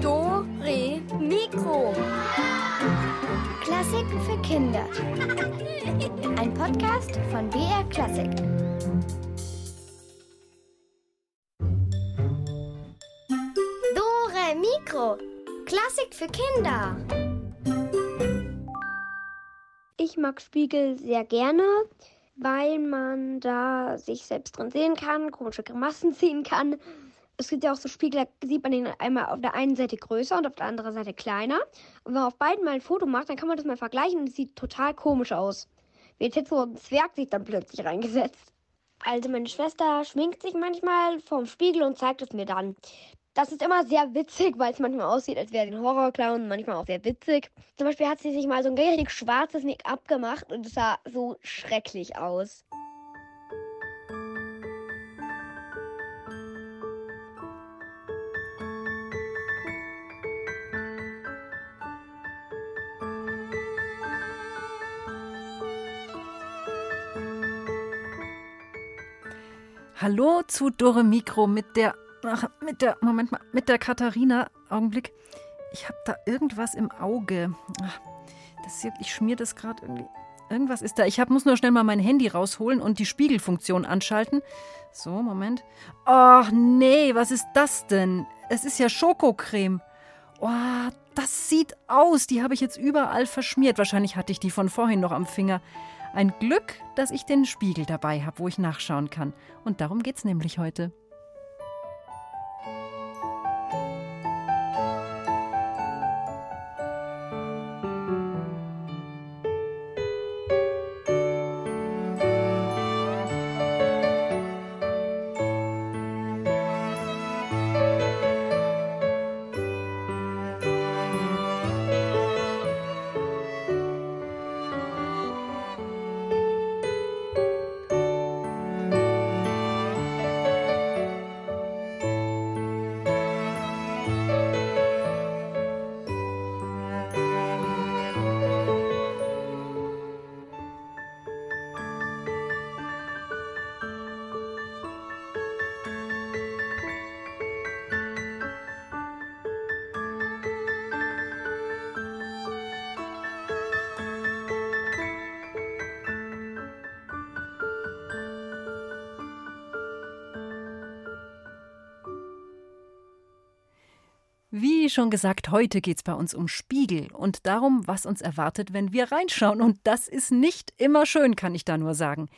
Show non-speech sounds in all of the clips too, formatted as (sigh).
Do, Re, Mikro. Klassiken für Kinder. Ein Podcast von BR Klassik. Dore Mikro. Klassik für Kinder. Ich mag Spiegel sehr gerne, weil man da sich selbst drin sehen kann, komische Grimassen (laughs) ziehen kann. Es gibt ja auch so Spiegel, da sieht man den einmal auf der einen Seite größer und auf der anderen Seite kleiner. Und wenn man auf beiden mal ein Foto macht, dann kann man das mal vergleichen und es sieht total komisch aus. Wie jetzt so ein Zwerg sich dann plötzlich reingesetzt. Also meine Schwester schminkt sich manchmal vorm Spiegel und zeigt es mir dann. Das ist immer sehr witzig, weil es manchmal aussieht, als wäre sie ein Horrorclown, manchmal auch sehr witzig. Zum Beispiel hat sie sich mal so ein richtig schwarzes Make-up gemacht und es sah so schrecklich aus. Hallo zu Dore Mikro mit der, ach, mit der, Moment mal, mit der Katharina. Augenblick. Ich habe da irgendwas im Auge. Ach, das hier, ich schmier das gerade irgendwie. Irgendwas ist da. Ich hab, muss nur schnell mal mein Handy rausholen und die Spiegelfunktion anschalten. So, Moment. Ach nee, was ist das denn? Es ist ja Schokocreme. Oh, das sieht aus. Die habe ich jetzt überall verschmiert. Wahrscheinlich hatte ich die von vorhin noch am Finger. Ein Glück, dass ich den Spiegel dabei habe, wo ich nachschauen kann. Und darum geht's nämlich heute. Schon gesagt, heute geht es bei uns um Spiegel und darum, was uns erwartet, wenn wir reinschauen. Und das ist nicht immer schön, kann ich da nur sagen.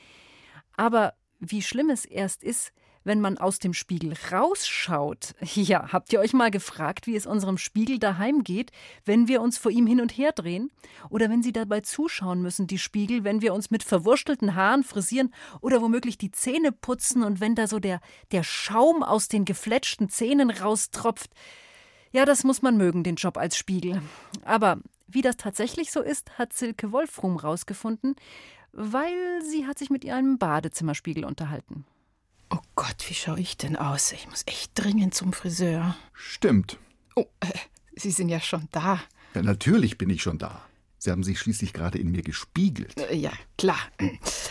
Aber wie schlimm es erst ist, wenn man aus dem Spiegel rausschaut. Ja, habt ihr euch mal gefragt, wie es unserem Spiegel daheim geht, wenn wir uns vor ihm hin und her drehen? Oder wenn sie dabei zuschauen müssen, die Spiegel, wenn wir uns mit verwurstelten Haaren frisieren oder womöglich die Zähne putzen und wenn da so der, der Schaum aus den gefletschten Zähnen raustropft? Ja, das muss man mögen, den Job als Spiegel. Aber wie das tatsächlich so ist, hat Silke Wolfrum rausgefunden, weil sie hat sich mit ihrem Badezimmerspiegel unterhalten. Oh Gott, wie schaue ich denn aus? Ich muss echt dringend zum Friseur. Stimmt. Oh, äh, Sie sind ja schon da. Ja, natürlich bin ich schon da. Sie haben sich schließlich gerade in mir gespiegelt. Äh, Ja, klar.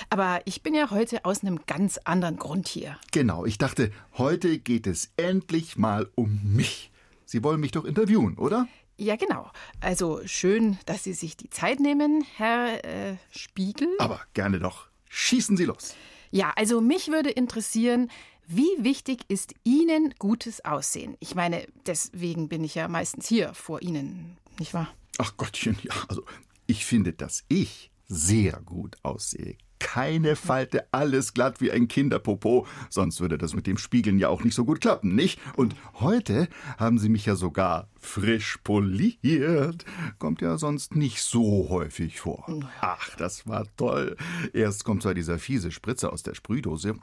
Aber ich bin ja heute aus einem ganz anderen Grund hier. Genau, ich dachte, heute geht es endlich mal um mich. Sie wollen mich doch interviewen, oder? Ja, genau. Also schön, dass Sie sich die Zeit nehmen, Herr äh, Spiegel. Aber gerne doch. Schießen Sie los. Ja, also mich würde interessieren, wie wichtig ist Ihnen gutes Aussehen? Ich meine, deswegen bin ich ja meistens hier vor Ihnen, nicht wahr? Ach Gottchen, ja, also ich finde, dass ich sehr gut aussehe. Keine Falte, alles glatt wie ein Kinderpopo. Sonst würde das mit dem Spiegeln ja auch nicht so gut klappen, nicht? Und heute haben Sie mich ja sogar frisch poliert. Kommt ja sonst nicht so häufig vor. Ach, das war toll. Erst kommt zwar dieser fiese Spritzer aus der Sprühdose.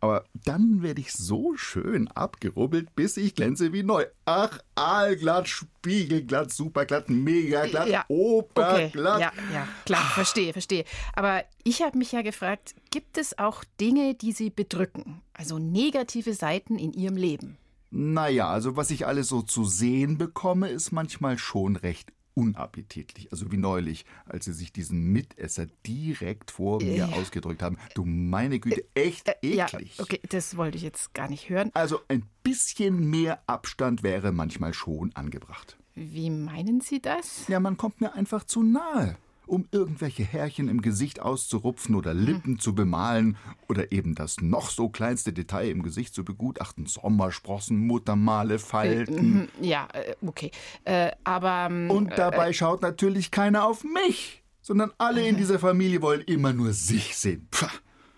Aber dann werde ich so schön abgerubbelt, bis ich glänze wie neu. Ach, aalglatt, spiegelglatt, superglatt, megaglatt, Ja, Okay, oberglatt. ja, ja, klar, verstehe, verstehe. Aber ich habe mich ja gefragt, gibt es auch Dinge, die Sie bedrücken? Also negative Seiten in Ihrem Leben? Naja, also was ich alles so zu sehen bekomme, ist manchmal schon recht unappetitlich. Also wie neulich, als Sie sich diesen Mitesser direkt vor mir Ja. ausgedrückt haben. Du meine Güte, echt Ja, eklig. okay, das wollte ich jetzt gar nicht hören. Also ein bisschen mehr Abstand wäre manchmal schon angebracht. Wie meinen Sie das? Ja, man kommt mir einfach zu nahe. Um irgendwelche Härchen im Gesicht auszurupfen oder Lippen zu bemalen oder eben das noch so kleinste Detail im Gesicht zu begutachten. Sommersprossen, Muttermale, Falten. Mhm, Ja, äh, okay. Äh, aber. ähm, Und dabei schaut natürlich keiner auf mich, sondern alle in dieser Familie wollen immer nur sich sehen. Pfah.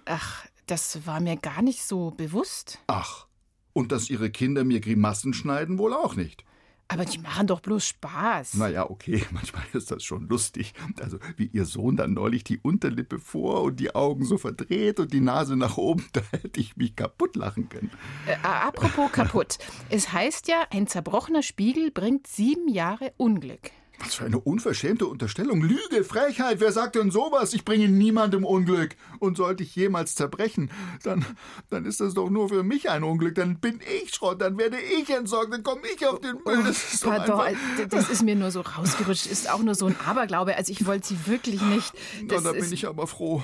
Ach, das war mir gar nicht so bewusst. Ach, und dass ihre Kinder mir Grimassen schneiden, wohl auch nicht. Aber die machen doch bloß Spaß. Naja, okay, (laughs) manchmal ist das schon lustig. Also wie ihr Sohn dann neulich die Unterlippe vor und die Augen so verdreht und die Nase nach oben, (laughs) da hätte ich mich kaputt lachen können. Äh, apropos kaputt. Es heißt ja, ein zerbrochener Spiegel bringt sieben Jahre Unglück. Was für eine unverschämte Unterstellung. Lüge, Frechheit, wer sagt denn sowas? Ich bringe niemandem Unglück. Und sollte ich jemals zerbrechen, dann, dann ist das doch nur für mich ein Unglück. Dann bin ich Schrott, dann werde ich entsorgt, dann komme ich auf den Müll. Das ist Pardon, äh, das ist mir nur so rausgerutscht. Ist auch nur so ein Aberglaube. Also ich wollte sie wirklich nicht. Na, da bin ich aber froh.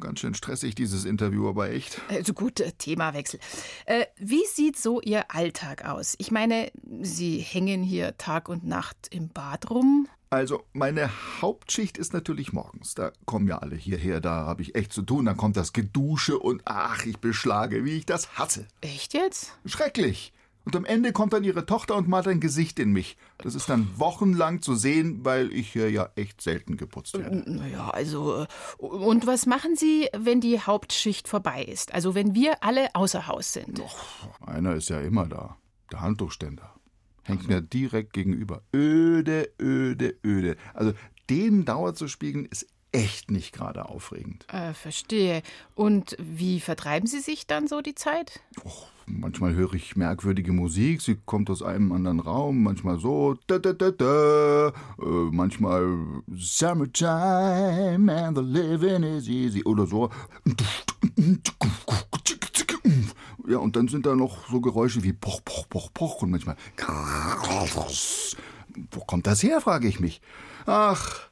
Ganz schön stressig, dieses Interview, aber echt. Also gut, äh, Themawechsel. Äh, wie sieht so Ihr Alltag aus? Ich meine, Sie hängen hier Tag und Nacht im Bad rum. Also, meine Hauptschicht ist natürlich morgens. Da kommen ja alle hierher, da habe ich echt zu tun. Dann kommt das Gedusche und ach, ich beschlage, wie ich das hasse. Echt jetzt? Schrecklich. Und am Ende kommt dann ihre Tochter und malt ein Gesicht in mich. Das ist dann wochenlang zu sehen, weil ich hier ja echt selten geputzt werde. Naja, also. äh, Und was machen Sie, wenn die Hauptschicht vorbei ist? Also wenn wir alle außer Haus sind? Einer ist ja immer da. Der Handtuchständer. Hängt mir direkt gegenüber. Öde, öde, öde. Also den Dauer zu spiegeln, ist echt nicht gerade aufregend. Äh, verstehe. Und wie vertreiben Sie sich dann so die Zeit? Manchmal höre ich merkwürdige Musik, sie kommt aus einem anderen Raum, manchmal so, da, da, da, da, äh, manchmal Summertime and the living is easy oder so. Ja, und dann sind da noch so Geräusche wie Poch, Poch, Poch, Poch und manchmal. Wo kommt das her, frage ich mich. Ach,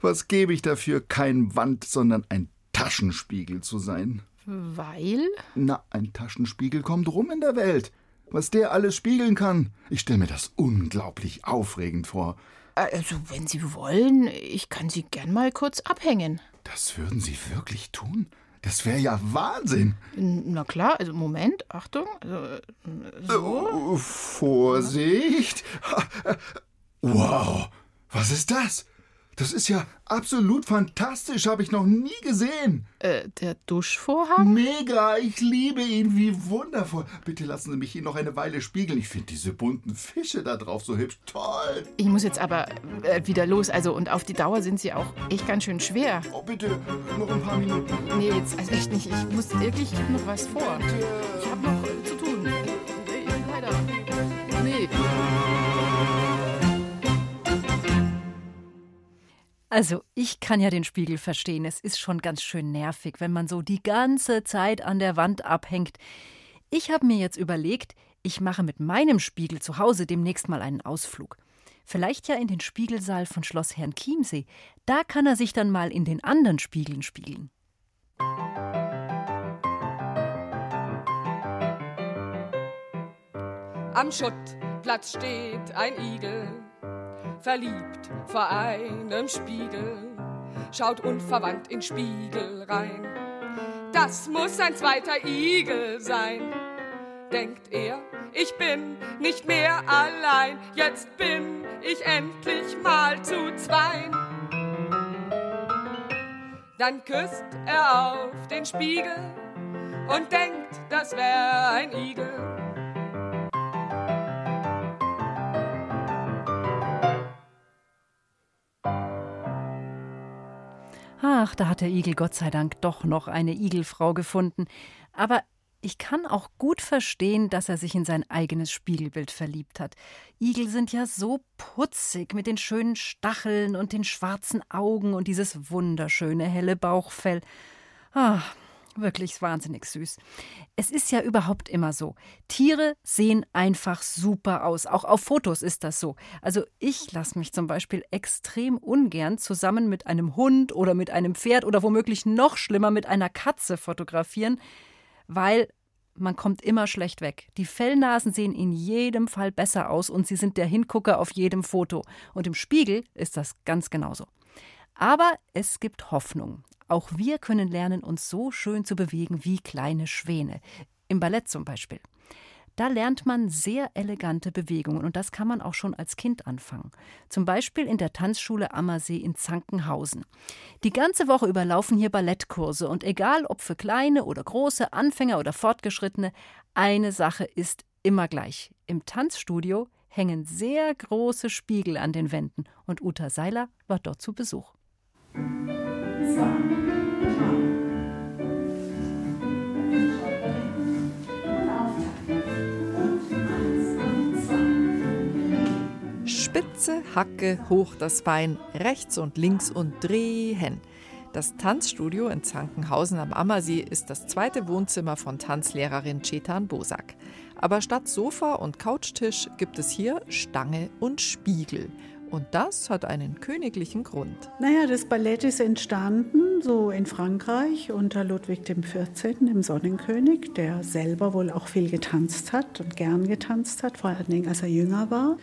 was gebe ich dafür, kein Wand, sondern ein Taschenspiegel zu sein? Weil? Na, ein Taschenspiegel kommt rum in der Welt. Was der alles spiegeln kann. Ich stelle mir das unglaublich aufregend vor. Also, wenn Sie wollen, ich kann Sie gern mal kurz abhängen. Das würden Sie wirklich tun? Das wäre ja Wahnsinn. Na klar, also Moment, Achtung. Also, äh, so. Oh, Vorsicht. Wow, was ist das? Das ist ja absolut fantastisch, habe ich noch nie gesehen. Äh, der Duschvorhang? Mega, ich liebe ihn, wie wundervoll. Bitte lassen Sie mich ihn noch eine Weile spiegeln. Ich finde diese bunten Fische da drauf so hübsch. Toll. Ich muss jetzt aber äh, wieder los. Also, und auf die Dauer sind sie auch echt ganz schön schwer. Oh, bitte, noch ein paar Minuten. Nee, jetzt also echt nicht. Ich muss wirklich, ich hab noch was vor. Ich habe noch Also, ich kann ja den Spiegel verstehen. Es ist schon ganz schön nervig, wenn man so die ganze Zeit an der Wand abhängt. Ich habe mir jetzt überlegt, ich mache mit meinem Spiegel zu Hause demnächst mal einen Ausflug. Vielleicht ja in den Spiegelsaal von Schloss Herrn Chiemsee. Da kann er sich dann mal in den anderen Spiegeln spiegeln. Am Schuttplatz steht ein Igel, verliebt vor einem Spiegel, schaut unverwandt in Spiegel rein. Das muss ein zweiter Igel sein, denkt er. Ich bin nicht mehr allein, jetzt bin ich endlich mal zu zweien. Dann küsst er auf den Spiegel und denkt, das wär ein Igel. Ach, da hat der Igel Gott sei Dank doch noch eine Igelfrau gefunden. Aber ich kann auch gut verstehen, dass er sich in sein eigenes Spiegelbild verliebt hat. Igel sind ja so putzig mit den schönen Stacheln und den schwarzen Augen und dieses wunderschöne helle Bauchfell. Ah, Wirklich wahnsinnig süß. Es ist ja überhaupt immer so. Tiere sehen einfach super aus. Auch auf Fotos ist das so. Also ich lasse mich zum Beispiel extrem ungern zusammen mit einem Hund oder mit einem Pferd oder womöglich noch schlimmer mit einer Katze fotografieren, weil man kommt immer schlecht weg. Die Fellnasen sehen in jedem Fall besser aus und sie sind der Hingucker auf jedem Foto. Und im Spiegel ist das ganz genauso. Aber es gibt Hoffnung. Auch wir können lernen, uns so schön zu bewegen wie kleine Schwäne. Im Ballett zum Beispiel. Da lernt man sehr elegante Bewegungen und das kann man auch schon als Kind anfangen. Zum Beispiel in der Tanzschule Ammersee in Zankenhausen. Die ganze Woche über laufen hier Ballettkurse und egal ob für kleine oder große, Anfänger oder Fortgeschrittene, eine Sache ist immer gleich. Im Tanzstudio hängen sehr große Spiegel an den Wänden und Uta Seiler war dort zu Besuch. Spitze, Hacke, hoch das Bein, rechts und links und drehen. Das Tanzstudio in Zankenhausen am Ammersee ist das zweite Wohnzimmer von Tanzlehrerin Chetan Bosak. Aber statt Sofa und Couchtisch gibt es hier Stange und Spiegel. Und das hat einen königlichen Grund. Naja, das Ballett ist entstanden so in Frankreich unter Ludwig XIV., dem Sonnenkönig, der selber wohl auch viel getanzt hat und gern getanzt hat, vor allen Dingen als er jünger war.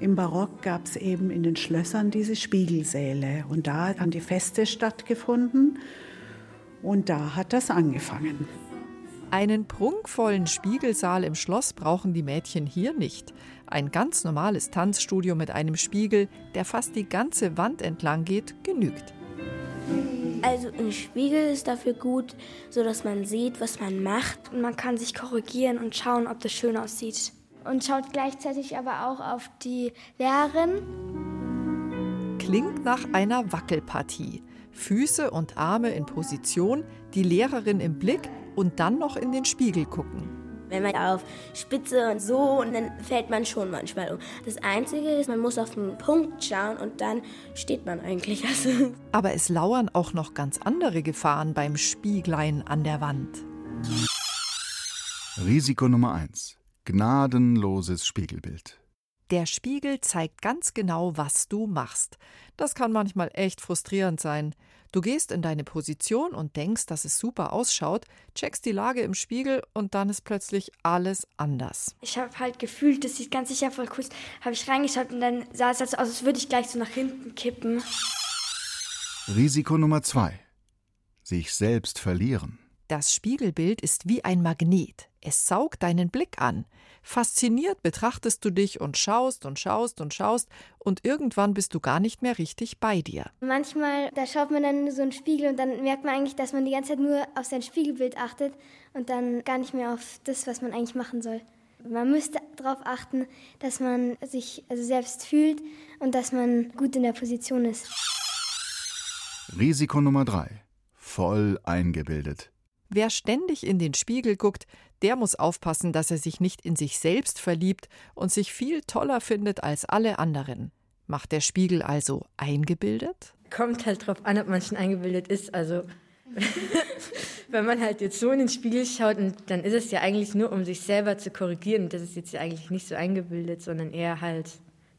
Im Barock gab es eben in den Schlössern diese Spiegelsäle und da haben die Feste stattgefunden und da hat das angefangen. Einen prunkvollen Spiegelsaal im Schloss brauchen die Mädchen hier nicht. Ein ganz normales Tanzstudio mit einem Spiegel, der fast die ganze Wand entlang geht, genügt. Also ein Spiegel ist dafür gut, so dass man sieht, was man macht und man kann sich korrigieren und schauen, ob das schön aussieht. Und schaut gleichzeitig aber auch auf die Lehrerin. Klingt nach einer Wackelpartie. Füße und Arme in Position, die Lehrerin im Blick und dann noch in den Spiegel gucken. Wenn man auf Spitze und so und dann fällt man schon manchmal um. Das Einzige ist, man muss auf den Punkt schauen und dann steht man eigentlich. (laughs) Also Aber es lauern auch noch ganz andere Gefahren beim Spieglein an der Wand. Risiko Nummer 1. Gnadenloses Spiegelbild. Der Spiegel zeigt ganz genau, was du machst. Das kann manchmal echt frustrierend sein. Du gehst in deine Position und denkst, dass es super ausschaut, checkst die Lage im Spiegel und dann ist plötzlich alles anders. Ich habe halt gefühlt, das sieht ganz sicher voll cool. Habe ich reingeschaut und dann sah es also aus, als würde ich gleich so nach hinten kippen. Risiko Nummer 2. Sich selbst verlieren. Das Spiegelbild ist wie ein Magnet. Es saugt deinen Blick an. Fasziniert betrachtest du dich und schaust und schaust und schaust und irgendwann bist du gar nicht mehr richtig bei dir. Manchmal, da schaut man dann so einen Spiegel und dann merkt man eigentlich, dass man die ganze Zeit nur auf sein Spiegelbild achtet und dann gar nicht mehr auf das, was man eigentlich machen soll. Man müsste darauf achten, dass man sich also selbst fühlt und dass man gut in der Position ist. Risiko Nummer 3. Voll eingebildet. Wer ständig in den Spiegel guckt, der muss aufpassen, dass er sich nicht in sich selbst verliebt und sich viel toller findet als alle anderen. Macht der Spiegel also eingebildet? Kommt halt drauf an, ob man schon eingebildet ist. Also, (laughs) wenn man halt jetzt so in den Spiegel schaut, dann ist es ja eigentlich nur, um sich selber zu korrigieren. Das ist jetzt ja eigentlich nicht so eingebildet, sondern eher halt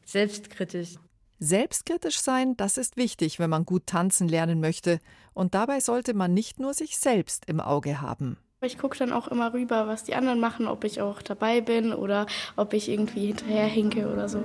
selbstkritisch. Selbstkritisch sein, das ist wichtig, wenn man gut tanzen lernen möchte. Und dabei sollte man nicht nur sich selbst im Auge haben. Ich gucke dann auch immer rüber, was die anderen machen, ob ich auch dabei bin oder ob ich irgendwie hinterher hinke oder so.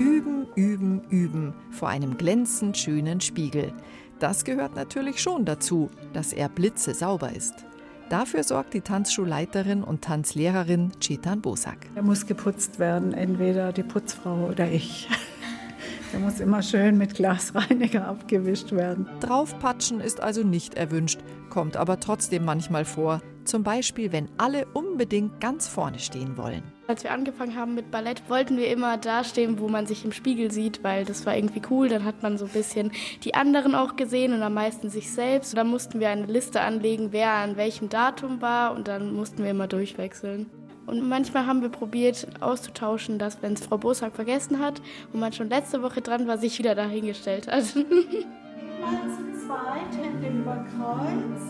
Üben, üben, üben vor einem glänzend schönen Spiegel. Das gehört natürlich schon dazu, dass er blitzesauber ist. Dafür sorgt die Tanzschulleiterin und Tanzlehrerin Chetan Bosak. Er muss geputzt werden, entweder die Putzfrau oder ich. (laughs) (laughs) Der muss immer schön mit Glasreiniger abgewischt werden. Draufpatschen ist also nicht erwünscht, kommt aber trotzdem manchmal vor. Zum Beispiel, wenn alle unbedingt ganz vorne stehen wollen. Als wir angefangen haben mit Ballett, wollten wir immer da stehen, wo man sich im Spiegel sieht, weil das war irgendwie cool. Dann hat man so ein bisschen die anderen auch gesehen und am meisten sich selbst. Und dann mussten wir eine Liste anlegen, wer an welchem Datum war und dann mussten wir immer durchwechseln. Und manchmal haben wir probiert auszutauschen, dass wenn es Frau Bosak vergessen hat und man schon letzte Woche dran war, sich wieder dahingestellt hat. Mal zu zweit, Hände über Kreuz.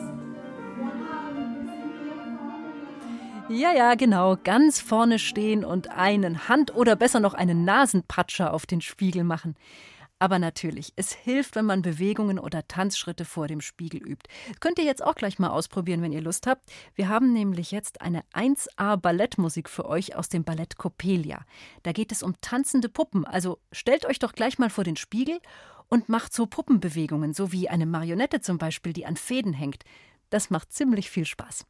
Ja, ja, genau. Ganz vorne stehen und einen Hand- oder besser noch einen Nasenpatscher auf den Spiegel machen. Aber natürlich, es hilft, wenn man Bewegungen oder Tanzschritte vor dem Spiegel übt. Könnt ihr jetzt auch gleich mal ausprobieren, wenn ihr Lust habt. Wir haben nämlich jetzt eine 1A Ballettmusik für euch aus dem Ballett Coppelia. Da geht es um tanzende Puppen. Also stellt euch doch gleich mal vor den Spiegel und macht so Puppenbewegungen, so wie eine Marionette zum Beispiel, die an Fäden hängt. Das macht ziemlich viel Spaß.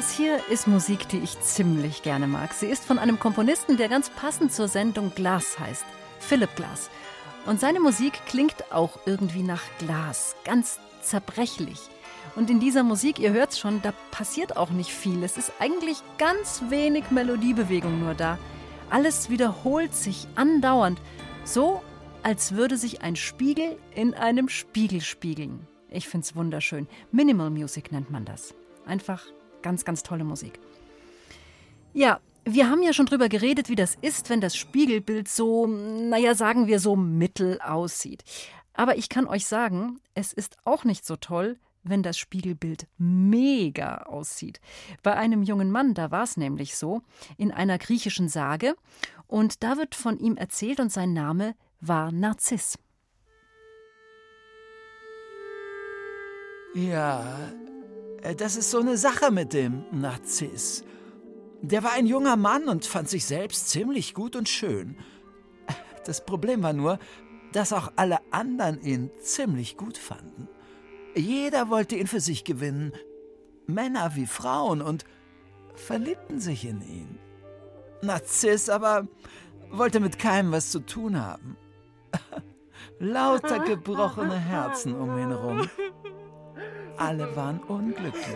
Das hier ist Musik, die ich ziemlich gerne mag. Sie ist von einem Komponisten, der ganz passend zur Sendung Glas heißt, Philip Glass. Und seine Musik klingt auch irgendwie nach Glas, ganz zerbrechlich. Und in dieser Musik, ihr hört's schon, da passiert auch nicht viel. Es ist eigentlich ganz wenig Melodiebewegung nur da. Alles wiederholt sich andauernd, so als würde sich ein Spiegel in einem Spiegel spiegeln. Ich find's wunderschön. Minimal Music nennt man das. Einfach Ganz, ganz tolle Musik. Ja, wir haben ja schon drüber geredet, wie das ist, wenn das Spiegelbild so, naja, sagen wir so mittel aussieht. Aber ich kann euch sagen, es ist auch nicht so toll, wenn das Spiegelbild mega aussieht. Bei einem jungen Mann, da war es nämlich so, in einer griechischen Sage, und da wird von ihm erzählt und sein Name war Narziss. Ja, das ist so eine Sache mit dem Narziss. Der war ein junger Mann und fand sich selbst ziemlich gut und schön. Das Problem war nur, dass auch alle anderen ihn ziemlich gut fanden. Jeder wollte ihn für sich gewinnen, Männer wie Frauen, und verliebten sich in ihn. Narziss aber wollte mit keinem was zu tun haben. (laughs) Lauter gebrochene Herzen um ihn herum. Alle waren unglücklich.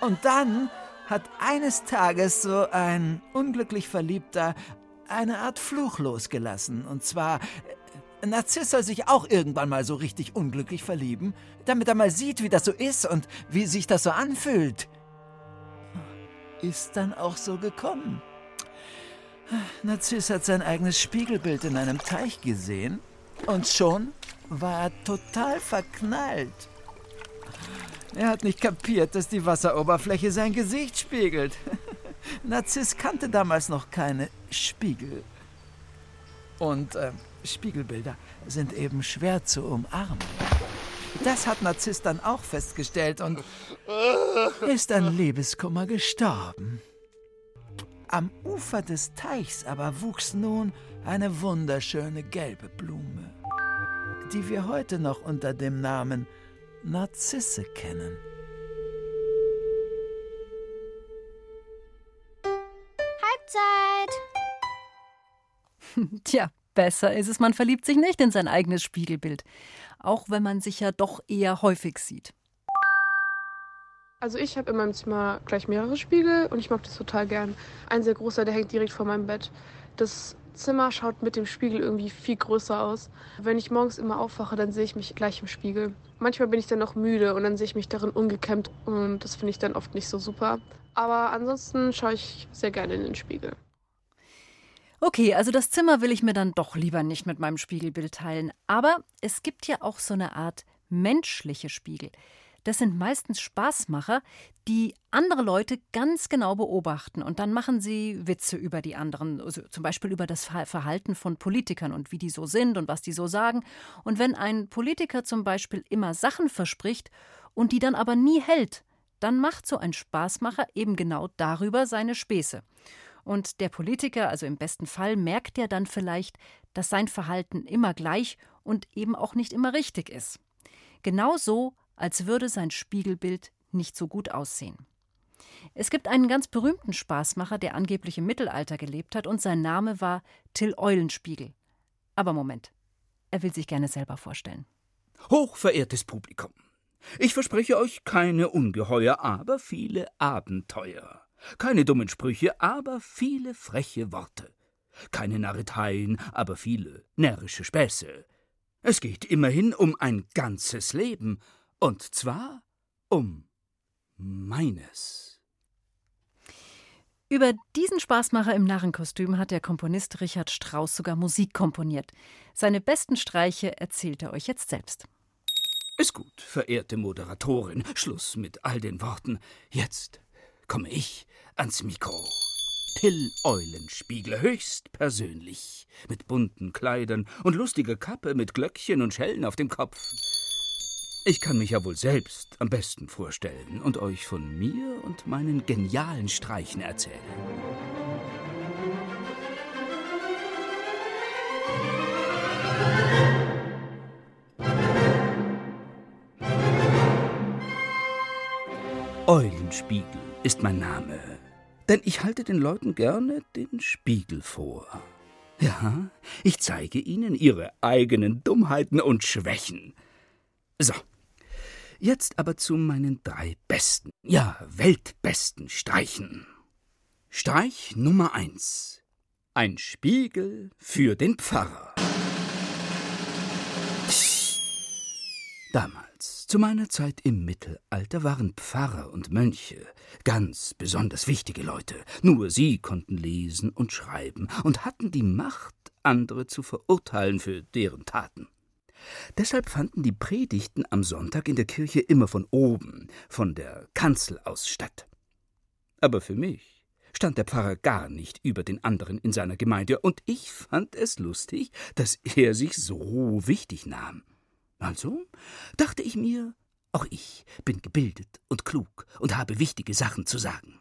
Und dann hat eines Tages so ein unglücklich Verliebter eine Art Fluch losgelassen. Und zwar, Narziss soll sich auch irgendwann mal so richtig unglücklich verlieben, damit er mal sieht, wie das so ist und wie sich das so anfühlt. Ist dann auch so gekommen. Narziss hat sein eigenes Spiegelbild in einem Teich gesehen und schon war er total verknallt. Er hat nicht kapiert, dass die Wasseroberfläche sein Gesicht spiegelt. (laughs) Narziss kannte damals noch keine Spiegel. Und äh, Spiegelbilder sind eben schwer zu umarmen. Das hat Narziss dann auch festgestellt und (laughs) ist an Liebeskummer gestorben. Am Ufer des Teichs aber wuchs nun eine wunderschöne gelbe Blume, die wir heute noch unter dem Namen Narzisse kennen. Halbzeit! (laughs) Tja, besser ist es, man verliebt sich nicht in sein eigenes Spiegelbild, auch wenn man sich ja doch eher häufig sieht. Also ich habe in meinem Zimmer gleich mehrere Spiegel und ich mag das total gern. Ein sehr großer, der hängt direkt vor meinem Bett. Das Zimmer schaut mit dem Spiegel irgendwie viel größer aus. Wenn ich morgens immer aufwache, dann sehe ich mich gleich im Spiegel. Manchmal bin ich dann noch müde und dann sehe ich mich darin ungekämmt und das finde ich dann oft nicht so super. Aber ansonsten schaue ich sehr gerne in den Spiegel. Okay, also das Zimmer will ich mir dann doch lieber nicht mit meinem Spiegelbild teilen. Aber es gibt ja auch so eine Art menschliche Spiegel. Das sind meistens Spaßmacher, die andere Leute ganz genau beobachten und dann machen sie Witze über die anderen, also zum Beispiel über das Verhalten von Politikern und wie die so sind und was die so sagen. Und wenn ein Politiker zum Beispiel immer Sachen verspricht und die dann aber nie hält, dann macht so ein Spaßmacher eben genau darüber seine Späße. Und der Politiker, also im besten Fall, merkt ja dann vielleicht, dass sein Verhalten immer gleich und eben auch nicht immer richtig ist. Genauso, als würde sein Spiegelbild nicht so gut aussehen. Es gibt einen ganz berühmten Spaßmacher, der angeblich im Mittelalter gelebt hat, und sein Name war Till Eulenspiegel. Aber Moment, er will sich gerne selber vorstellen. Hochverehrtes Publikum, ich verspreche euch keine Ungeheuer, aber viele Abenteuer. Keine dummen Sprüche, aber viele freche Worte. Keine Narreteien, aber viele närrische Späße. Es geht immerhin um ein ganzes Leben, und zwar um meines. Über diesen Spaßmacher im Narrenkostüm hat der Komponist Richard Strauss sogar Musik komponiert. Seine besten Streiche erzählt er euch jetzt selbst. Ist gut, verehrte Moderatorin. Schluss mit all den Worten. Jetzt komme ich ans Mikro. Till Eulenspiegel höchst persönlich, mit bunten Kleidern und lustiger Kappe mit Glöckchen und Schellen auf dem Kopf. Ich kann mich ja wohl selbst am besten vorstellen und euch von mir und meinen genialen Streichen erzählen. Eulenspiegel ist mein Name, denn ich halte den Leuten gerne den Spiegel vor. Ja, ich zeige ihnen ihre eigenen Dummheiten und Schwächen. So, Jetzt aber zu meinen drei besten, ja, weltbesten Streichen. Streich Nummer eins. Ein Spiegel für den Pfarrer. Damals, zu meiner Zeit im Mittelalter, waren Pfarrer und Mönche ganz besonders wichtige Leute. Nur sie konnten lesen und schreiben und hatten die Macht, andere zu verurteilen für deren Taten. Deshalb fanden die Predigten am Sonntag in der Kirche immer von oben, von der Kanzel aus statt. Aber für mich stand der Pfarrer gar nicht über den anderen in seiner Gemeinde, und ich fand es lustig, dass er sich so wichtig nahm. Also dachte ich mir, auch ich bin gebildet und klug und habe wichtige Sachen zu sagen.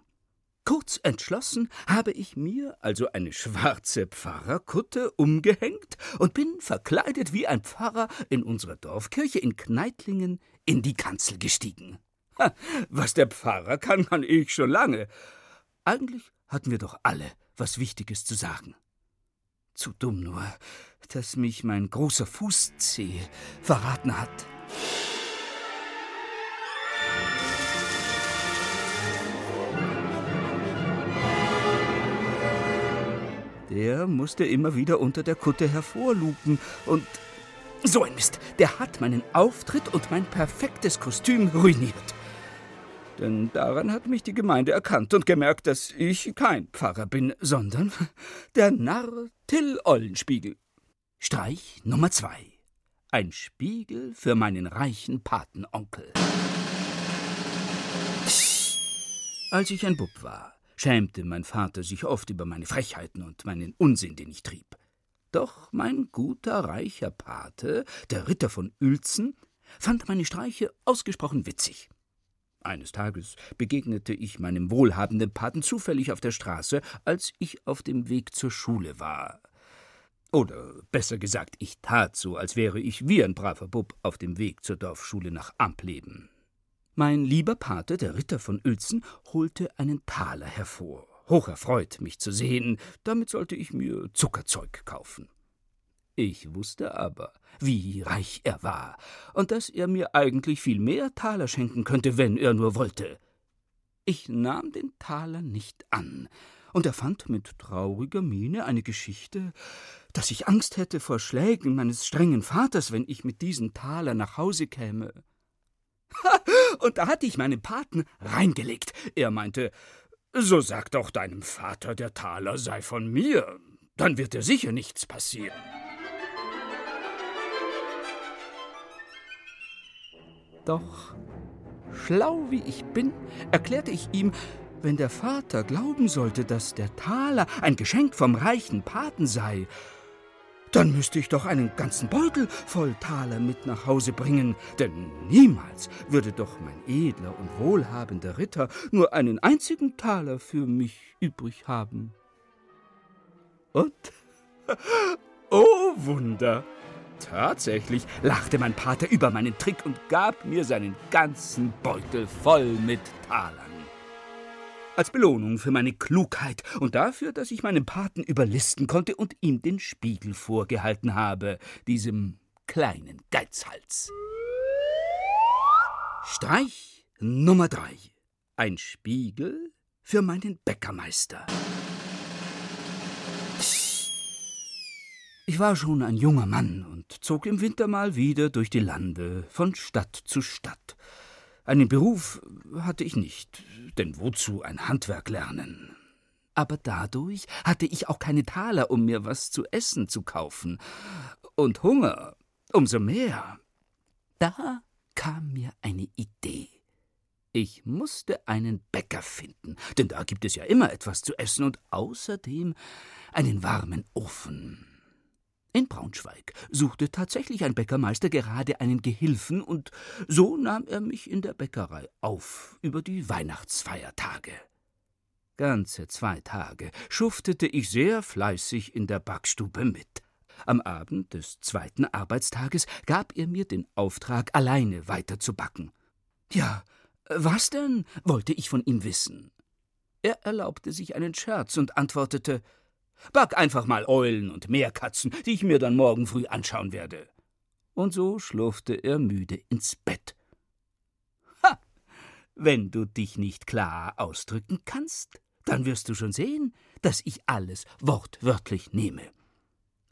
Kurz entschlossen habe ich mir also eine schwarze Pfarrerkutte umgehängt und bin verkleidet wie ein Pfarrer in unserer Dorfkirche in Kneitlingen in die Kanzel gestiegen. Ha, was der Pfarrer kann, kann ich schon lange. Eigentlich hatten wir doch alle was Wichtiges zu sagen. Zu dumm nur, dass mich mein großer Fußzeh verraten hat. Der musste immer wieder unter der Kutte hervorlupen und so ein Mist, der hat meinen Auftritt und mein perfektes Kostüm ruiniert. Denn daran hat mich die Gemeinde erkannt und gemerkt, dass ich kein Pfarrer bin, sondern der Narr Till Eulenspiegel. Streich Nummer zwei. Ein Spiegel für meinen reichen Patenonkel. Als ich ein Bub war, schämte mein Vater sich oft über meine Frechheiten und meinen Unsinn, den ich trieb. Doch mein guter, reicher Pate, der Ritter von Uelzen, fand meine Streiche ausgesprochen witzig. Eines Tages begegnete ich meinem wohlhabenden Paten zufällig auf der Straße, als ich auf dem Weg zur Schule war. Oder besser gesagt, ich tat so, als wäre ich wie ein braver Bub auf dem Weg zur Dorfschule nach Ampleben. Mein lieber Pate, der Ritter von Uelzen, holte einen Taler hervor. Hocherfreut, mich zu sehen, damit sollte ich mir Zuckerzeug kaufen. Ich wusste aber, wie reich er war, und dass er mir eigentlich viel mehr Taler schenken könnte, wenn er nur wollte. Ich nahm den Taler nicht an und erfand mit trauriger Miene eine Geschichte, dass ich Angst hätte vor Schlägen meines strengen Vaters, wenn ich mit diesem Taler nach Hause käme. (laughs) und da hatte ich meinen Paten reingelegt. Er meinte, so sag doch deinem Vater, der Taler sei von mir, dann wird dir sicher nichts passieren. Doch, schlau wie ich bin, erklärte ich ihm, wenn der Vater glauben sollte, dass der Taler ein Geschenk vom reichen Paten sei, dann müsste ich doch einen ganzen Beutel voll Taler mit nach Hause bringen, denn niemals würde doch mein edler und wohlhabender Ritter nur einen einzigen Taler für mich übrig haben. Und, (laughs) oh Wunder, Tatsächlich lachte mein Pater über meinen Trick und gab mir seinen ganzen Beutel voll mit Talern. Als Belohnung für meine Klugheit und dafür, dass ich meinen Paten überlisten konnte und ihm den Spiegel vorgehalten habe, diesem kleinen Geizhals. Streich Nummer drei. Ein Spiegel für meinen Bäckermeister. Ich war schon ein junger Mann und zog im Winter mal wieder durch die Lande, von Stadt zu Stadt. Einen Beruf hatte ich nicht, denn wozu ein Handwerk lernen? Aber dadurch hatte ich auch keine Taler, um mir was zu essen zu kaufen. Und Hunger umso mehr. Da kam mir eine Idee. Ich musste einen Bäcker finden, denn da gibt es ja immer etwas zu essen und außerdem einen warmen Ofen. In Braunschweig suchte tatsächlich ein Bäckermeister gerade einen Gehilfen, und so nahm er mich in der Bäckerei auf über die Weihnachtsfeiertage. Ganze zwei Tage schuftete ich sehr fleißig in der Backstube mit. Am Abend des zweiten Arbeitstages gab er mir den Auftrag, alleine weiterzubacken. Ja, was denn? wollte ich von ihm wissen. Er erlaubte sich einen Scherz und antwortete Back einfach mal Eulen und Meerkatzen, die ich mir dann morgen früh anschauen werde. Und so schlurfte er müde ins Bett. Ha! Wenn du dich nicht klar ausdrücken kannst, dann wirst du schon sehen, dass ich alles wortwörtlich nehme.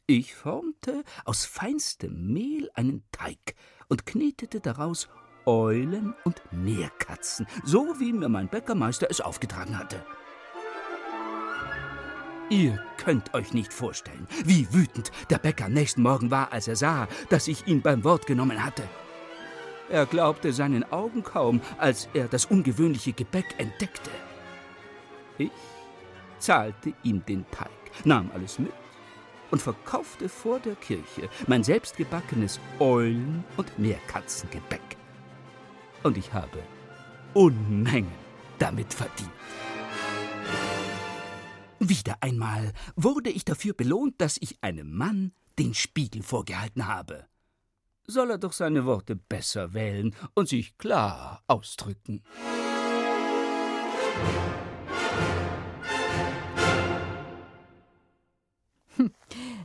Ich formte aus feinstem Mehl einen Teig und knetete daraus Eulen und Meerkatzen, so wie mir mein Bäckermeister es aufgetragen hatte. Ihr könnt euch nicht vorstellen, wie wütend der Bäcker nächsten Morgen war, als er sah, dass ich ihn beim Wort genommen hatte. Er glaubte seinen Augen kaum, als er das ungewöhnliche Gebäck entdeckte. Ich zahlte ihm den Teig, nahm alles mit und verkaufte vor der Kirche mein selbstgebackenes Eulen- und Meerkatzengebäck. Und ich habe Unmengen damit verdient. Wieder einmal wurde ich dafür belohnt, dass ich einem Mann den Spiegel vorgehalten habe. Soll er doch seine Worte besser wählen und sich klar ausdrücken. Hm.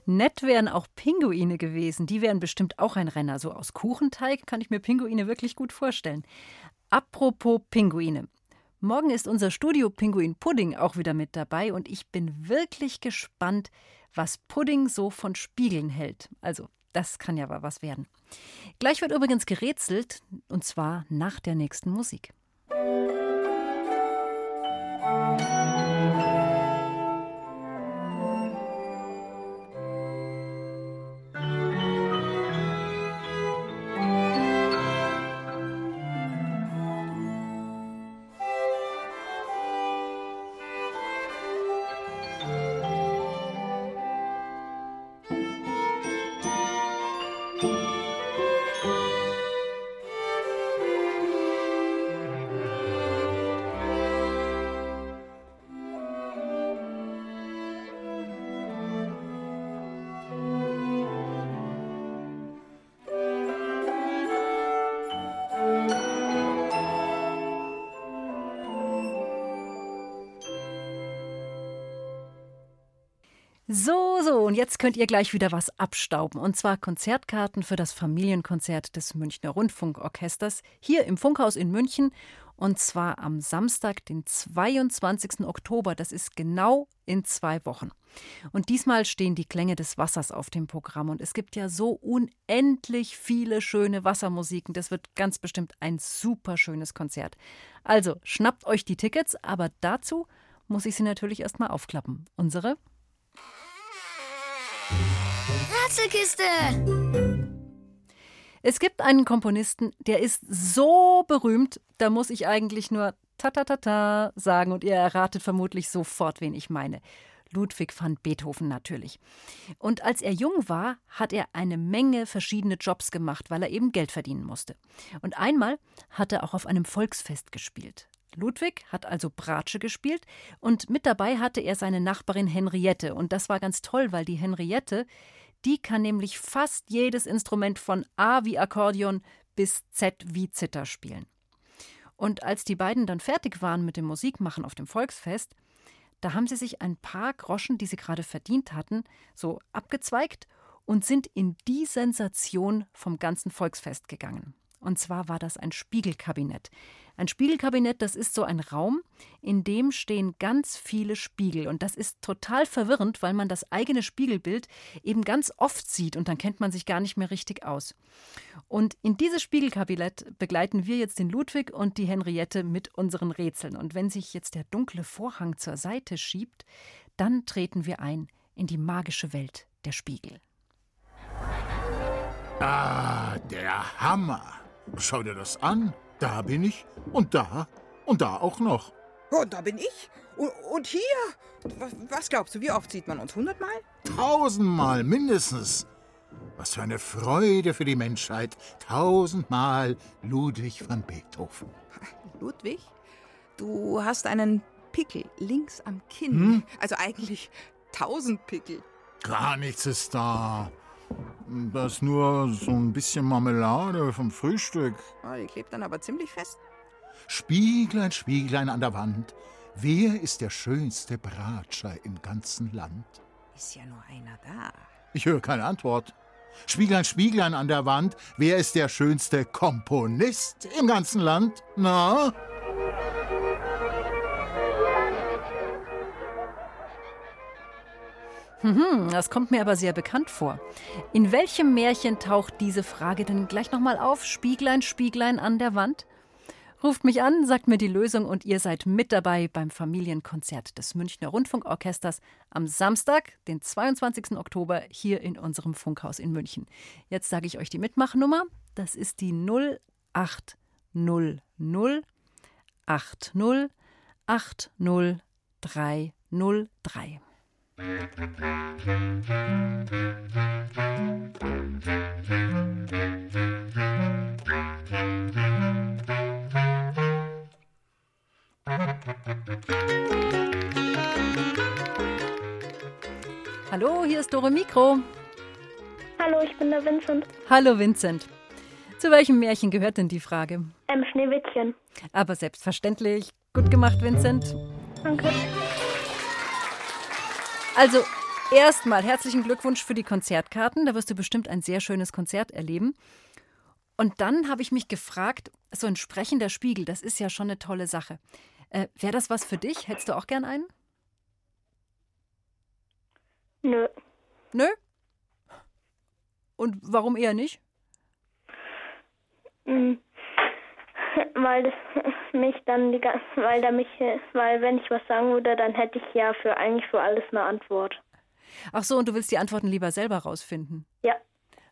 Nett wären auch Pinguine gewesen. Die wären bestimmt auch ein Renner. So aus Kuchenteig kann ich mir Pinguine wirklich gut vorstellen. Apropos Pinguine. Morgen ist unser Studio Pinguin Pudding auch wieder mit dabei und ich bin wirklich gespannt, was Pudding so von Spiegeln hält. Also, das kann ja aber was werden. Gleich wird übrigens gerätselt und zwar nach der nächsten Musik. Könnt ihr gleich wieder was abstauben. Und zwar Konzertkarten für das Familienkonzert des Münchner Rundfunkorchesters hier im Funkhaus in München. Und zwar am Samstag, den 22. Oktober. Das ist genau in zwei Wochen. Und diesmal stehen die Klänge des Wassers auf dem Programm. Und es gibt ja so unendlich viele schöne Wassermusiken. Das wird ganz bestimmt ein super schönes Konzert. Also schnappt euch die Tickets, aber dazu muss ich sie natürlich erstmal aufklappen. Unsere Rätselkiste! Es gibt einen Komponisten, der ist so berühmt, da muss ich eigentlich nur ta ta ta ta sagen und ihr erratet vermutlich sofort, wen ich meine. Ludwig van Beethoven natürlich. Und als er jung war, hat er eine Menge verschiedene Jobs gemacht, weil er eben Geld verdienen musste. Und einmal hat er auch auf einem Volksfest gespielt. Ludwig hat also Bratsche gespielt und mit dabei hatte er seine Nachbarin Henriette. Und das war ganz toll, weil die Henriette, die kann nämlich fast jedes Instrument von A wie Akkordeon bis Z wie Zither spielen. Und als die beiden dann fertig waren mit dem Musikmachen auf dem Volksfest, da haben sie sich ein paar Groschen, die sie gerade verdient hatten, so abgezweigt und sind in die Sensation vom ganzen Volksfest gegangen. Und zwar war das ein Spiegelkabinett. Ein Spiegelkabinett, das ist so ein Raum, in dem stehen ganz viele Spiegel. Und das ist total verwirrend, weil man das eigene Spiegelbild eben ganz oft sieht und dann kennt man sich gar nicht mehr richtig aus. Und in dieses Spiegelkabinett begleiten wir jetzt den Ludwig und die Henriette mit unseren Rätseln. Und wenn sich jetzt der dunkle Vorhang zur Seite schiebt, dann treten wir ein in die magische Welt der Spiegel. Ah, der Hammer. Schau dir das an. Da bin ich und da und da auch noch. Und da bin ich. Und, und hier. Was glaubst du, wie oft sieht man uns? Hundertmal? Tausendmal mindestens. Was für eine Freude für die Menschheit. Tausendmal Ludwig van Beethoven. (laughs) Ludwig, du hast einen Pickel links am Kinn. Hm? Also eigentlich tausend Pickel. Gar nichts ist da. Da ist nur so ein bisschen Marmelade vom Frühstück. Oh, die klebt dann aber ziemlich fest. Spieglein, Spieglein an der Wand. Wer ist der schönste Bratscher im ganzen Land? Ist ja nur einer da. Ich höre keine Antwort. Spieglein, Spieglein an der Wand. Wer ist der schönste Komponist im ganzen Land? Na? Hm, das kommt mir aber sehr bekannt vor. In welchem Märchen taucht diese Frage denn gleich nochmal auf? Spieglein, Spieglein an der Wand? Ruft mich an, sagt mir die Lösung und ihr seid mit dabei beim Familienkonzert des Münchner Rundfunkorchesters am Samstag, den 22. Oktober, hier in unserem Funkhaus in München. Jetzt sage ich euch die Mitmachnummer. Das ist die 0800 80 80303. Hallo, hier ist Dore Mikro. Hallo, ich bin der Vincent. Hallo Vincent. Zu welchem Märchen gehört denn die Frage? Ähm, Schneewittchen. Aber selbstverständlich. Gut gemacht, Vincent. Danke. Also, erstmal herzlichen Glückwunsch für die Konzertkarten. Da wirst du bestimmt ein sehr schönes Konzert erleben. Und dann habe ich mich gefragt, so ein sprechender Spiegel, das ist ja schon eine tolle Sache. Äh, Wäre das was für dich? Hättest du auch gern einen? Nö. Nö? Und warum eher nicht? Mm. (laughs) Weil das (laughs) mich dann die ganze, weil der mich, weil wenn ich was sagen würde, dann hätte ich ja für eigentlich für alles eine Antwort. Ach so, und du willst die Antworten lieber selber rausfinden? Ja.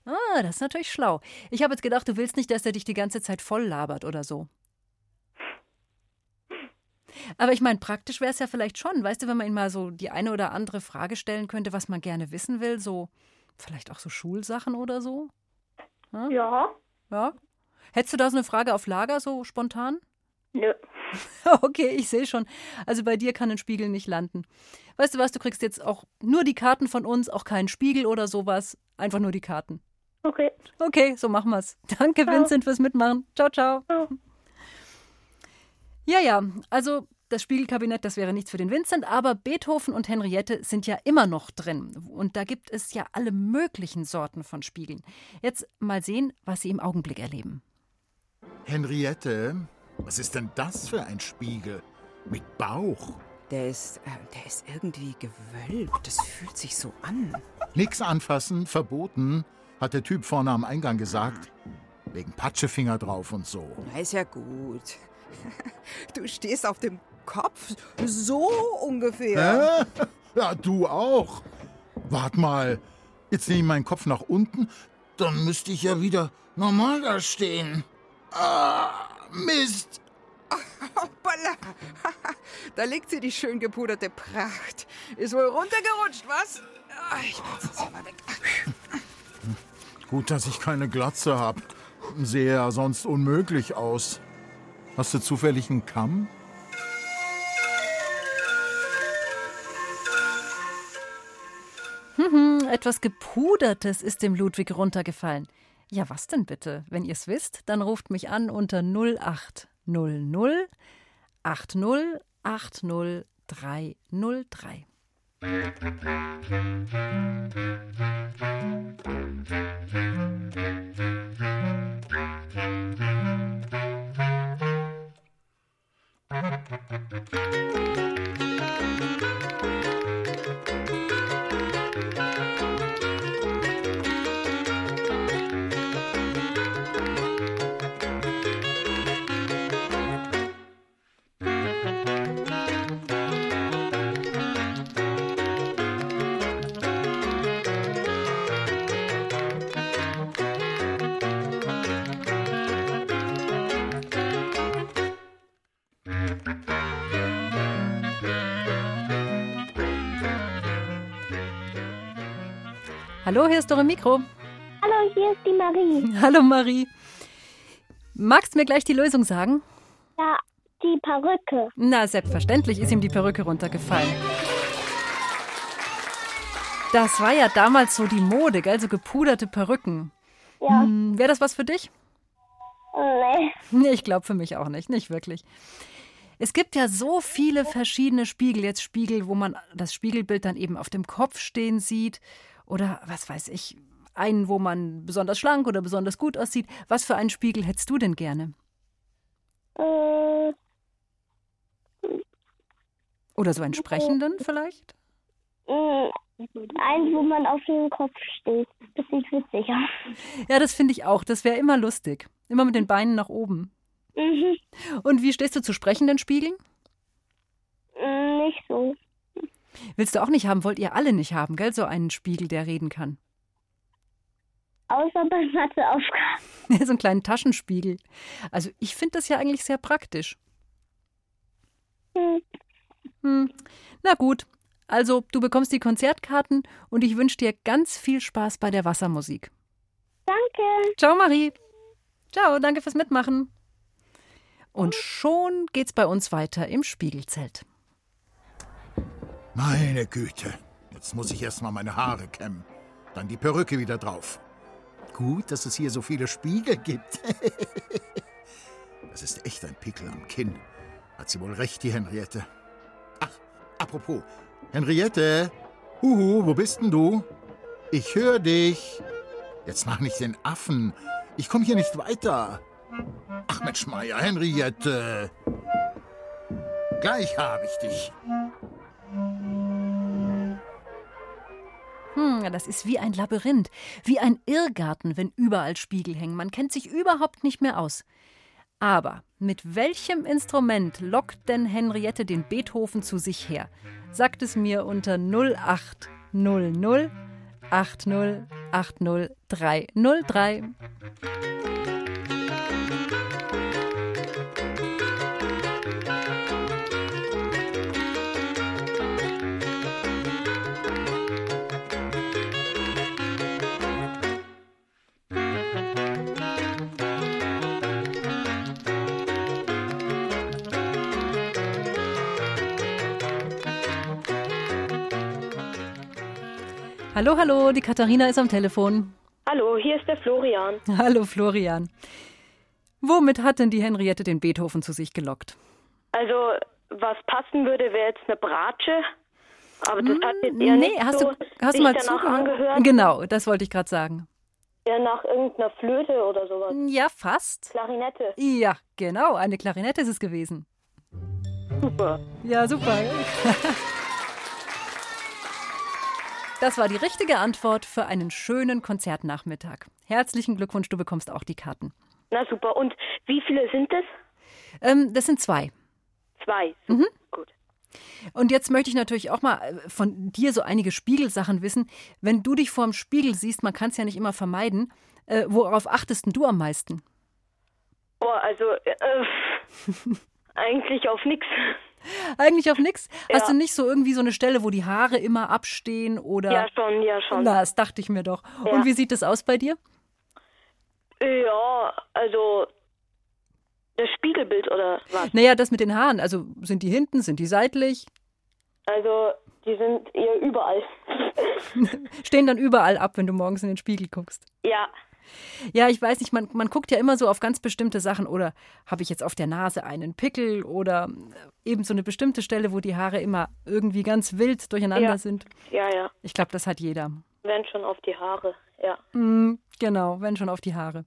Ah, das ist natürlich schlau. Ich habe jetzt gedacht, du willst nicht, dass er dich die ganze Zeit voll labert oder so. Aber ich meine, praktisch wäre es ja vielleicht schon, weißt du, wenn man ihm mal so die eine oder andere Frage stellen könnte, was man gerne wissen will, so vielleicht auch so Schulsachen oder so. Ja. Ja. ja? Hättest du da so eine Frage auf Lager, so spontan? Nö. (laughs) Okay, ich sehe schon. Also bei dir kann ein Spiegel nicht landen. Weißt du was, du kriegst jetzt auch nur die Karten von uns, auch keinen Spiegel oder sowas. Einfach nur die Karten. Okay. Okay, so machen wir's. (laughs) Danke, Ciao. Vincent, fürs Mitmachen. Ciao, ciao. Ciao. Ja, ja, also das Spiegelkabinett, das wäre nichts für den Vincent, aber Beethoven und Henriette sind ja immer noch drin. Und da gibt es ja alle möglichen Sorten von Spiegeln. Jetzt mal sehen, was Sie im Augenblick erleben. Henriette, was ist denn das für ein Spiegel? Mit Bauch? Der ist, äh, der ist irgendwie gewölbt. Das fühlt sich so an. Nix anfassen, verboten, hat der Typ vorne am Eingang gesagt. Wegen Patschefinger drauf und so. Na, ist ja gut. (laughs) Du stehst auf dem Kopf, so ungefähr. Hä? Ja, du auch. Wart mal, jetzt nehme ich meinen Kopf nach unten, dann müsste ich ja wieder normal da stehen. Ah, Mist. (laughs) Hoppala. (laughs) Da liegt sie, die schön gepuderte Pracht. Ist wohl runtergerutscht, was? Ah, Ich mach's jetzt hier mal weg. (laughs) Gut, dass ich keine Glatze hab. Sehe ja sonst unmöglich aus. Hast du zufällig einen Kamm? Hm, etwas Gepudertes ist dem Ludwig runtergefallen. Ja, was denn bitte? Wenn ihr es wisst, dann ruft mich an unter 0800 80 80 303. Hallo, hier ist Dore Mikro. Hallo, hier ist die Marie. (laughs) Hallo Marie. Magst du mir gleich die Lösung sagen? Ja, die Perücke. Na, selbstverständlich ist ihm die Perücke runtergefallen. Das war ja damals so die Mode, gell? So gepuderte Perücken. Ja. Hm, Wäre das was für dich? Nee. Nee, ich glaube für mich auch nicht, nicht wirklich. Es gibt ja so viele verschiedene Spiegel. Jetzt Spiegel, wo man das Spiegelbild dann eben auf dem Kopf stehen sieht. Oder was weiß ich, einen, wo man besonders schlank oder besonders gut aussieht. Was für einen Spiegel hättest du denn gerne? Äh, Oder so einen sprechenden vielleicht? mh, eins, wo man auf dem Kopf steht. Das sieht witzig aus. Ja, das finde ich auch. Das wäre immer lustig. Immer mit den Beinen nach oben. Mhm. Und wie stehst du zu sprechenden Spiegeln? Mm, Nicht so. Willst du auch nicht haben? Wollt ihr alle nicht haben, gell? So einen Spiegel, der reden kann. Außer bei Matheaufgaben. (laughs) so einen kleinen Taschenspiegel. Also ich finde das ja eigentlich sehr praktisch. Hm. Hm. Na gut. Also, du bekommst die Konzertkarten und ich wünsche dir ganz viel Spaß bei der Wassermusik. Danke. Ciao, Marie. Ciao, danke fürs Mitmachen. Und schon geht's bei uns weiter im Spiegelzelt. Meine Güte. Jetzt muss ich erst mal meine Haare kämmen. Dann die Perücke wieder drauf. Gut, dass es hier so viele Spiegel gibt. (laughs) das ist echt ein Pickel am Kinn. Hat sie wohl recht, die Henriette. Ach, apropos. Henriette? Huhu, wo bist denn du? Ich höre dich. Jetzt mach nicht den Affen. Ich komme hier nicht weiter. Ach, Mensch, Meier, Henriette. Gleich habe ich dich. Hm, das ist wie ein Labyrinth, wie ein Irrgarten, wenn überall Spiegel hängen. Man kennt sich überhaupt nicht mehr aus. Aber mit welchem Instrument lockt denn Henriette den Beethoven zu sich her? Sagt es mir unter 0800 80 80 303. Hallo, hallo, die Katharina ist am Telefon. Hallo, hier ist der Florian. Hallo, Florian. Womit hat denn die Henriette den Beethoven zu sich gelockt? Also, was passen würde, wäre jetzt eine Bratsche. Aber das hat jetzt eher nee, nicht hast so du, hast du mal zugehört? Genau, das wollte ich gerade sagen. Eher nach irgendeiner Flöte oder sowas. Ja, fast. Klarinette. Ja, genau, eine Klarinette ist es gewesen. Super. Ja, super. (laughs) Das war die richtige Antwort für einen schönen Konzertnachmittag. Herzlichen Glückwunsch, du bekommst auch die Karten. Na super. Und wie viele sind das? Ähm, das sind zwei. Zwei. Mhm. Gut. Und jetzt möchte ich natürlich auch mal äh, von dir so einige Spiegelsachen wissen. Wenn du dich vor dem Spiegel siehst, man kann es ja nicht immer vermeiden, äh, worauf achtest denn du am meisten? Oh, also äh, (laughs) eigentlich auf nix. (laughs) Eigentlich auf nix? Hast Ja. du nicht so irgendwie so eine Stelle, wo die Haare immer abstehen oder? Ja, schon, ja, schon. Na, das dachte ich mir doch. Ja. Und wie sieht das aus bei dir? Ja, also das Spiegelbild oder was? Naja, das mit den Haaren. Also sind die hinten, sind die seitlich? Also die sind eher überall. (laughs) Stehen dann überall ab, wenn du morgens in den Spiegel guckst. ja, Ja, ich weiß nicht, man, man guckt ja immer so auf ganz bestimmte Sachen. Oder habe ich jetzt auf der Nase einen Pickel oder eben so eine bestimmte Stelle, wo die Haare immer irgendwie ganz wild durcheinander Ja. sind. ja, ja. Ich glaube, das hat jeder. Wenn schon auf die Haare, ja. Mm, genau, wenn schon auf die Haare.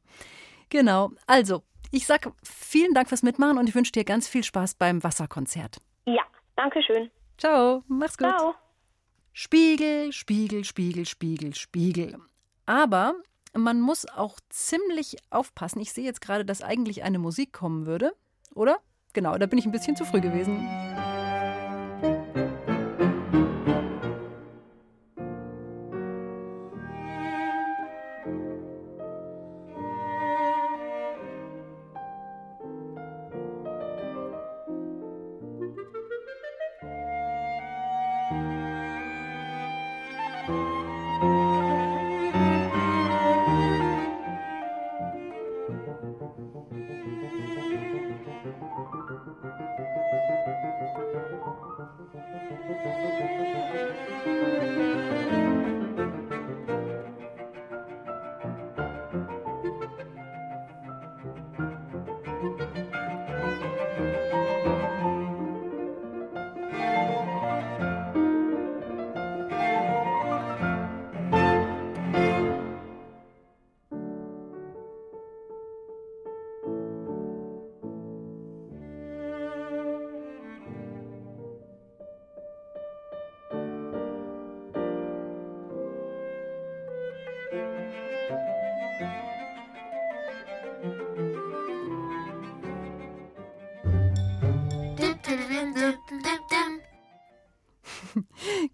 Genau. Also, ich sag vielen Dank fürs Mitmachen und ich wünsche dir ganz viel Spaß beim Wasserkonzert. Ja, danke schön. Ciao, mach's gut. Ciao. Spiegel, Spiegel, Spiegel, Spiegel, Spiegel. Aber man muss auch ziemlich aufpassen. Ich sehe jetzt gerade, dass eigentlich eine Musik kommen würde, oder? Genau, da bin ich ein bisschen zu früh gewesen.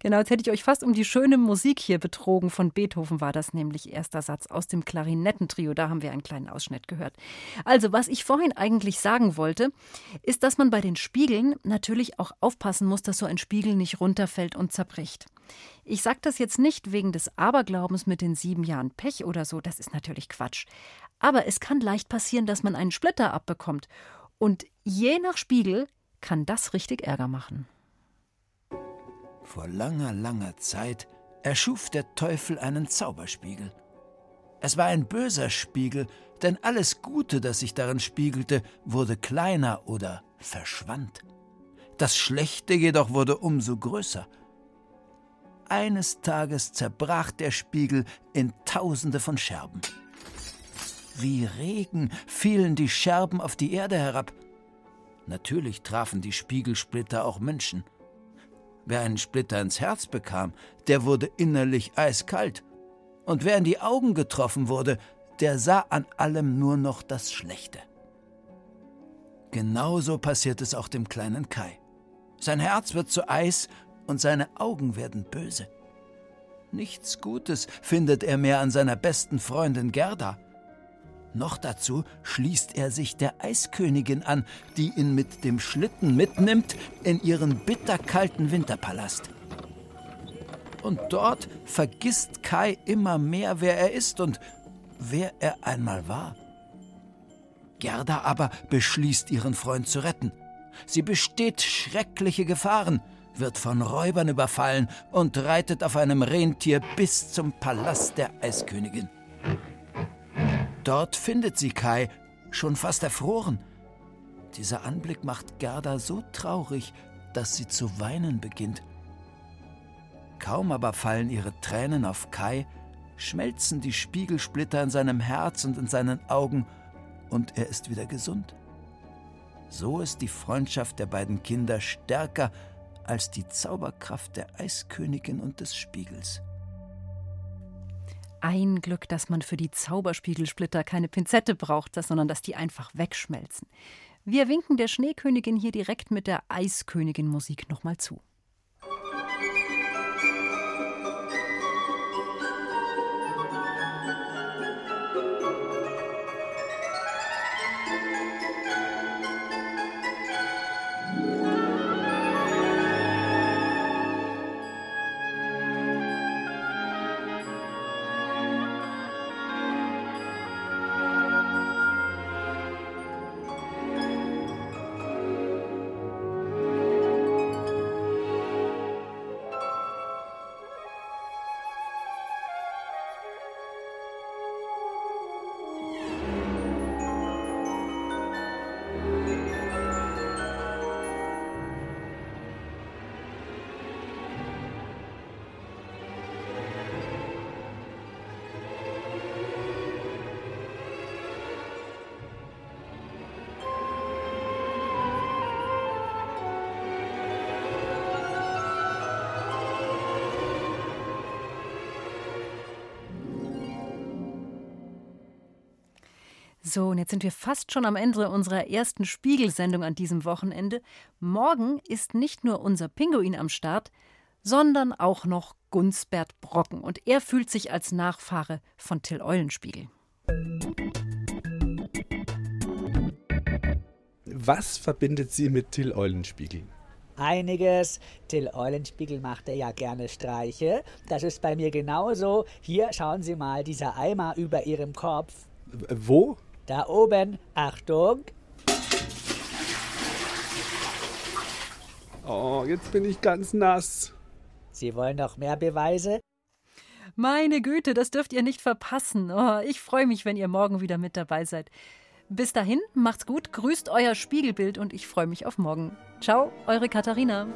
Genau, jetzt hätte ich euch fast um die schöne Musik hier betrogen. Von Beethoven war das nämlich erster Satz aus dem Klarinettentrio. Da haben wir einen kleinen Ausschnitt gehört. Also, was ich vorhin eigentlich sagen wollte, ist, dass man bei den Spiegeln natürlich auch aufpassen muss, dass so ein Spiegel nicht runterfällt und zerbricht. Ich sage das jetzt nicht wegen des Aberglaubens mit den sieben Jahren Pech oder so, das ist natürlich Quatsch. Aber es kann leicht passieren, dass man einen Splitter abbekommt. Und je nach Spiegel kann das richtig Ärger machen. Vor langer, langer Zeit erschuf der Teufel einen Zauberspiegel. Es war ein böser Spiegel, denn alles Gute, das sich darin spiegelte, wurde kleiner oder verschwand. Das Schlechte jedoch wurde umso größer. Eines Tages zerbrach der Spiegel in Tausende von Scherben. Wie Regen fielen die Scherben auf die Erde herab. Natürlich trafen die Spiegelsplitter auch Menschen. Wer einen Splitter ins Herz bekam, der wurde innerlich eiskalt. Und wer in die Augen getroffen wurde, der sah an allem nur noch das Schlechte. Genauso passiert es auch dem kleinen Kai. Sein Herz wird zu Eis und seine Augen werden böse. Nichts Gutes findet er mehr an seiner besten Freundin Gerda. Noch dazu schließt er sich der Eiskönigin an, die ihn mit dem Schlitten mitnimmt in ihren bitterkalten Winterpalast. Und dort vergisst Kai immer mehr, wer er ist und wer er einmal war. Gerda aber beschließt, ihren Freund zu retten. Sie besteht schreckliche Gefahren, wird von Räubern überfallen und reitet auf einem Rentier bis zum Palast der Eiskönigin. Dort findet sie Kai, schon fast erfroren. Dieser Anblick macht Gerda so traurig, dass sie zu weinen beginnt. Kaum aber fallen ihre Tränen auf Kai, schmelzen die Spiegelsplitter in seinem Herz und in seinen Augen, und er ist wieder gesund. So ist die Freundschaft der beiden Kinder stärker als die Zauberkraft der Eiskönigin und des Spiegels. Ein Glück, dass man für die Zauberspiegelsplitter keine Pinzette braucht, sondern dass die einfach wegschmelzen. Wir winken der Schneekönigin hier direkt mit der Eiskönigin Musik nochmal zu. So, und jetzt sind wir fast schon am Ende unserer ersten Spiegelsendung an diesem Wochenende. Morgen ist nicht nur unser Pinguin am Start, sondern auch noch Gunsbert Brocken. Und er fühlt sich als Nachfahre von Till Eulenspiegel. Was verbindet Sie mit Till Eulenspiegel? Einiges. Till Eulenspiegel machte ja gerne Streiche. Das ist bei mir genauso. Hier schauen Sie mal, dieser Eimer über Ihrem Kopf. Wo? Da oben, Achtung. Oh, jetzt bin ich ganz nass. Sie wollen noch mehr Beweise? Meine Güte, das dürft ihr nicht verpassen. Oh, ich freue mich, wenn ihr morgen wieder mit dabei seid. Bis dahin, macht's gut, grüßt euer Spiegelbild und ich freue mich auf morgen. Ciao, eure Katharina.